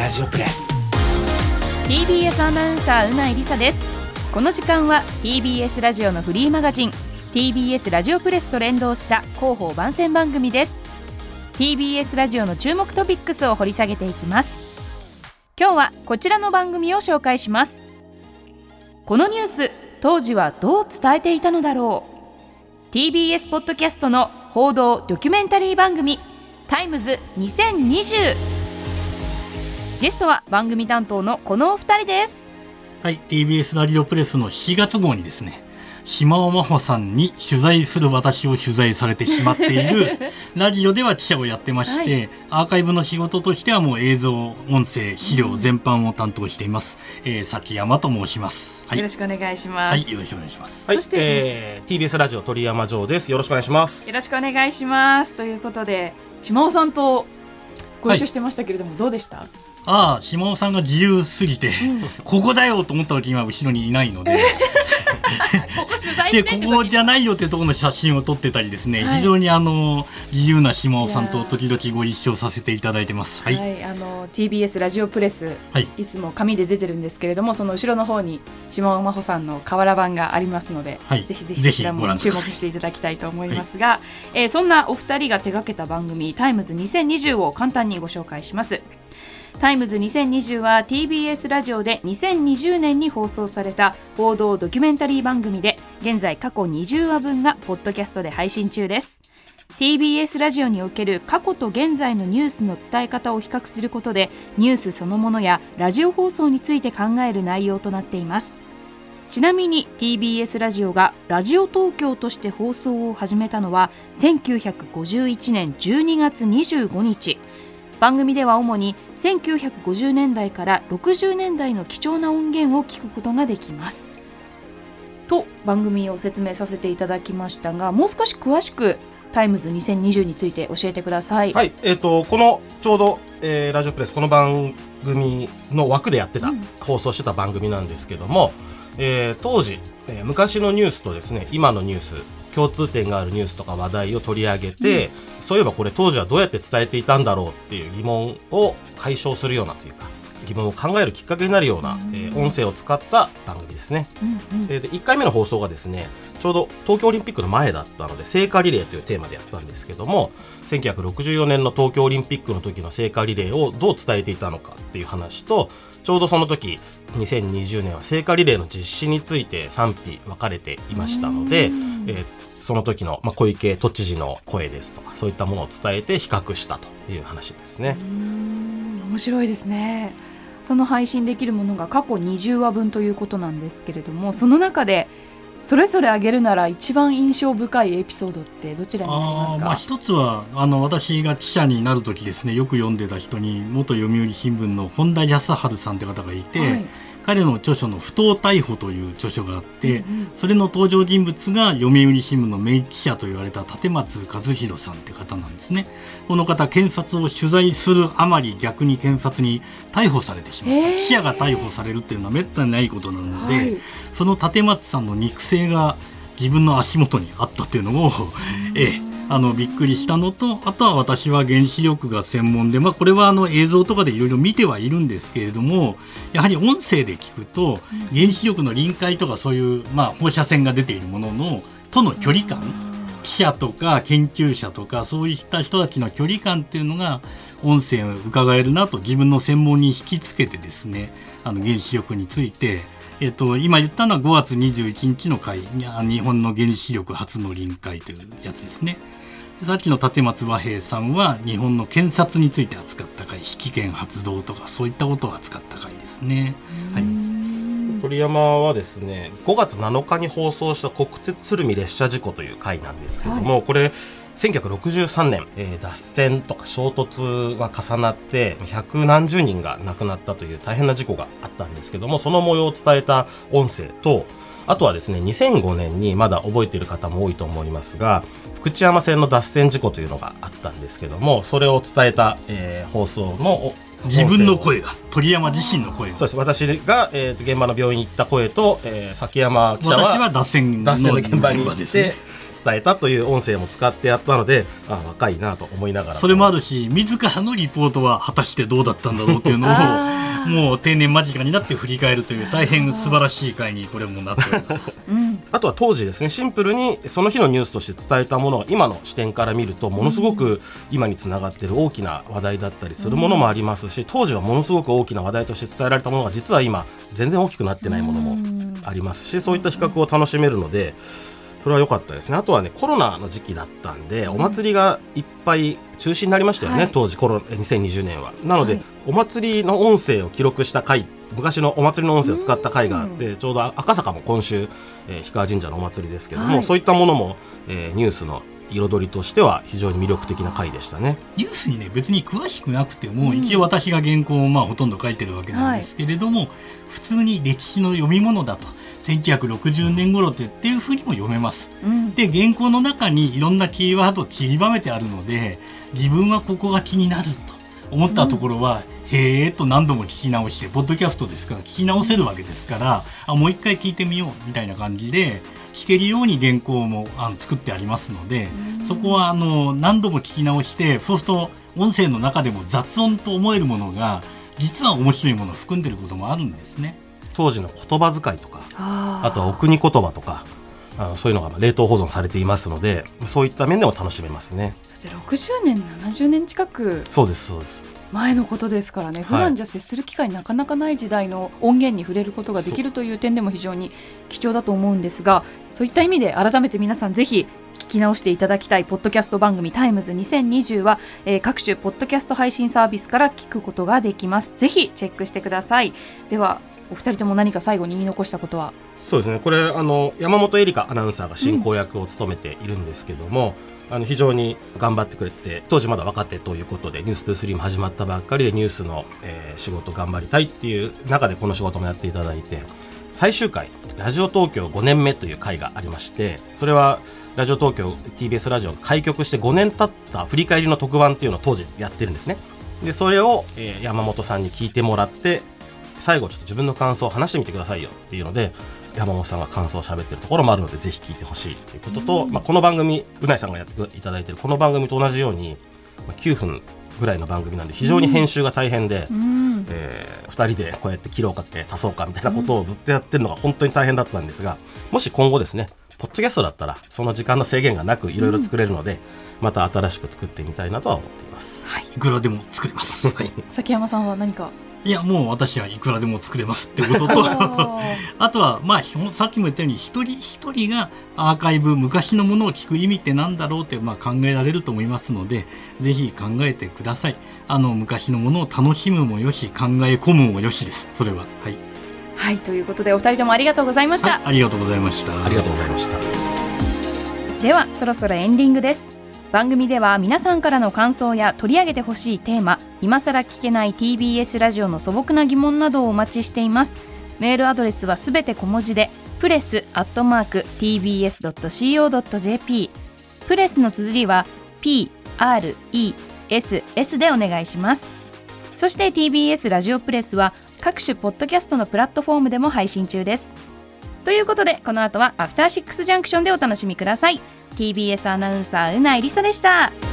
ラジオプレス。TBS アナウンサーうないりさです。この時間は TBS ラジオのフリーマガジン TBS ラジオプレスと連動した広報番宣番組です。TBS ラジオの注目トピックスを掘り下げていきます。今日はこちらの番組を紹介します。このニュース当時はどう伝えていたのだろう。TBS ポッドキャストの報道ドキュメンタリー番組Times2020ゲストは番組担当のこのお二人です。はい TBS ラジオプレスの7月号にですね島尾真帆さんに取材する私を取材されてしまっている ラジオでは記者をやってまして、はい、アーカイブの仕事としてはもう映像音声資料全般を担当しています、うん、えー、崎山と申します、はい、よろしくお願いします。はいよろしくお願いします。はい、そして、えー、TBS ラジオ鳥山穣です。よろしくお願いします。よろしくお願いします。ということで島尾さんとご一緒してましたけれども、はい、どうでした？ああ島尾さんが自由すぎて、うん、ここだよと思った時今後ろにいないので。でここじゃないよっていうところの写真を撮ってたりですね、はい、非常にあの自由な島尾さんと時々ご一緒させていただいてます。はい、はい、あの TBS ラジオプレス、はい、いつも紙で出てるんですけれどもその後ろの方に島尾真帆さんの瓦版がありますので、はい、ぜひぜひそちらも注目していただきたいと思いますが、はい、えー、そんなお二人が手掛けた番組「Times2020を簡単にご紹介します。 Times2020は TBS ラジオで2020年に放送された報道ドキュメンタリー番組で現在過去20話分がポッドキャストで配信中です。TBS ラジオにおける過去と現在のニュースの伝え方を比較することでニュースそのものやラジオ放送について考える内容となっています。ちなみに TBS ラジオがラジオ東京として放送を始めたのは1951年12月25日。番組では主に1950年代から60年代の貴重な音源を聞くことができますと番組を説明させていただきましたがもう少し詳しく Times2020について教えてください。はい、えっ、ー、とこのちょうど、えー、ラジオプレスこの番組の枠でやってた、うん、放送してた番組なんですけども、えー、当時、えー、昔のニュースとですね今のニュース共通点があるニュースとか話題を取り上げて、うん、そういえばこれ当時はどうやって伝えていたんだろうっていう疑問を解消するようなというか疑問を考えるきっかけになるような、うん、えー、音声を使った番組ですね、うんうん、で1回目の放送がですねちょうど東京オリンピックの前だったので聖火リレーというテーマでやったんですけども1964年の東京オリンピックの時の聖火リレーをどう伝えていたのかっていう話とちょうどその時2020年は聖火リレーの実施について賛否分かれていましたので、えー、その時の、まあ、小池都知事の声ですとかそういったものを伝えて比較したという話ですね。面白いですね。その配信できるものが過去20話分ということなんですけれどもその中でそれぞれ挙げるなら一番印象深いエピソードってどちらになりますか？まあ、一つはあの私が記者になる時ですねよく読んでた人に元読売新聞の本田康晴さんって方がいて、はい彼の著書の「不当逮捕」という著書があって、うんうん、それの登場人物が読売新聞の名記者と言われた立松和弘さんって方なんですね。この方検察を取材するあまり逆に検察に逮捕されてしまった。記者が逮捕されるっていうのはめったにないことなので、はい、その立松さんの肉声が自分の足元にあったっていうのを、ええあのびっくりしたのとあとは私は原子力が専門で、まあ、これはあの映像とかでいろいろ見てはいるんですけれどもやはり音声で聞くと原子力の臨界とかそういう、まあ、放射線が出ているもののとの距離感記者とか研究者とかそういった人たちの距離感っていうのが音声を伺えるなと自分の専門に引きつけてですねあの原子力についてえっと、今言ったのは5月21日の回日本の原子力初の臨界というやつですね。さっきの立松和平さんは日本の検察について扱った回引権発動とかそういったことを扱った回ですね。はい鳥山はですね5月7日に放送した国鉄鶴見列車事故という回なんですけども、はい、これ1963年、えー、脱線とか衝突が重なって百何十人が亡くなったという大変な事故があったんですけどもその模様を伝えた音声とあとはですね2005年にまだ覚えている方も多いと思いますが福知山線の脱線事故というのがあったんですけどもそれを伝えた、えー、放送の自分の声が鳥山自身の声そうです。私が、えーと、現場の病院に行った声と、えー、崎山記者は私は脱線脱線の現場に行って伝えたという音声も使ってやったのであ若いなと思いながらそれもあるし自らのリポートは果たしてどうだったんだろうっていうのをもう定年間近になって振り返るという大変素晴らしい回にこれもなっております、うん、あとは当時ですねシンプルにその日のニュースとして伝えたものが今の視点から見るとものすごく今につながっている大きな話題だったりするものもありますし当時はものすごく大きな話題として伝えられたものが実は今全然大きくなってないものもありますしそういった比較を楽しめるので。それは良かったですね。あとはねコロナの時期だったんでお祭りがいっぱい中止になりましたよね、はい、当時コロ2020年は。なので、はい、お祭りの音声を記録した回昔のお祭りの音声を使った回があってちょうど赤坂も今週、えー、氷川神社のお祭りですけども、はい、そういったものも、えー、ニュースの彩りとしては非常に魅力的な回でしたねニュースにね別に詳しくなくても、うん、一応私が原稿をまあほとんど書いてるわけなんですけれども、はい、普通に歴史の読み物だと1960年頃ってっていうふうにも読めます。うん、で原稿の中にいろんなキーワードを散りばめてあるので自分はここが気になると思ったところは、うん、へえと何度も聞き直してポッドキャストですから聞き直せるわけですからあもう一回聞いてみようみたいな感じで聞けるように原稿もあの作ってありますので、うん、そこはあの何度も聞き直してそうすると音声の中でも雑音と思えるものが実は面白いものを含んでることもあるんですね。当時の言葉遣いとかあとはお国言葉とかあのそういうのが冷凍保存されていますのでそういった面でも楽しめますね。じゃあ60年70年近くそうですそうです前のことですからね、普段じゃ接する機会なかなかない時代の音源に触れることができるという点でも非常に貴重だと思うんですがそういった意味で改めて皆さんぜひ聞き直していただきたいポッドキャスト番組 Times2020は、えー、各種ポッドキャスト配信サービスから聞くことができます。ぜひチェックしてください。ではお二人とも何か最後に言い残したことは？そうですね。これあの山本恵里伽アナウンサーが進行役を務めているんですけども、うん、あの非常に頑張ってくれて当時まだ若手ということで「news23も始まったばっかりでニュースの、えー、仕事頑張りたいっていう中でこの仕事もやっていただいて最終回ラジオ東京5年目という回がありましてそれはラジオ東京 TBS ラジオが開局して5年経った振り返りの特番っていうのを当時やってるんですね。でそれを、えー、山本さんに聞いてもらって最後ちょっと自分の感想を話してみてくださいよっていうので山本さんが感想を喋ってるところもあるのでぜひ聞いてほしいということと、まあ、この番組うないさんがやっていただいてるこの番組と同じように、まあ、9分ぐらいの番組なんで非常に編集が大変で、うん、えー、2人でこうやって切ろうかって足そうかみたいなことをずっとやってるのが本当に大変だったんですがもし今後ですねポッドキャストだったらその時間の制限がなくいろいろ作れるので、うん、また新しく作ってみたいなとは思っています。はい、いくらでも作れます。はい、崎山さんは何か？いやもう私はいくらでも作れますってことと。あとはまあさっきも言ったように一人一人がアーカイブ昔のものを聞く意味ってなんだろうってまあ考えられると思いますのでぜひ考えてください。あの昔のものを楽しむもよし考え込むもよしです。それは。はいはいということでお二人ともありがとうございました、はい、ありがとうございました。ありがとうございました。ではそろそろエンディングです。番組では皆さんからの感想や取り上げてほしいテーマ今さら聞けない TBS ラジオの素朴な疑問などをお待ちしています。メールアドレスはすべて小文字でプレスアットマーク tbs.co.jp プレスの綴りは PRESS でお願いします。そして TBS ラジオプレスは各種ポッドキャストのプラットフォームでも配信中です。ということでこの後はアフターシックスジャンクションでお楽しみください。TBS アナウンサーうないりさでした。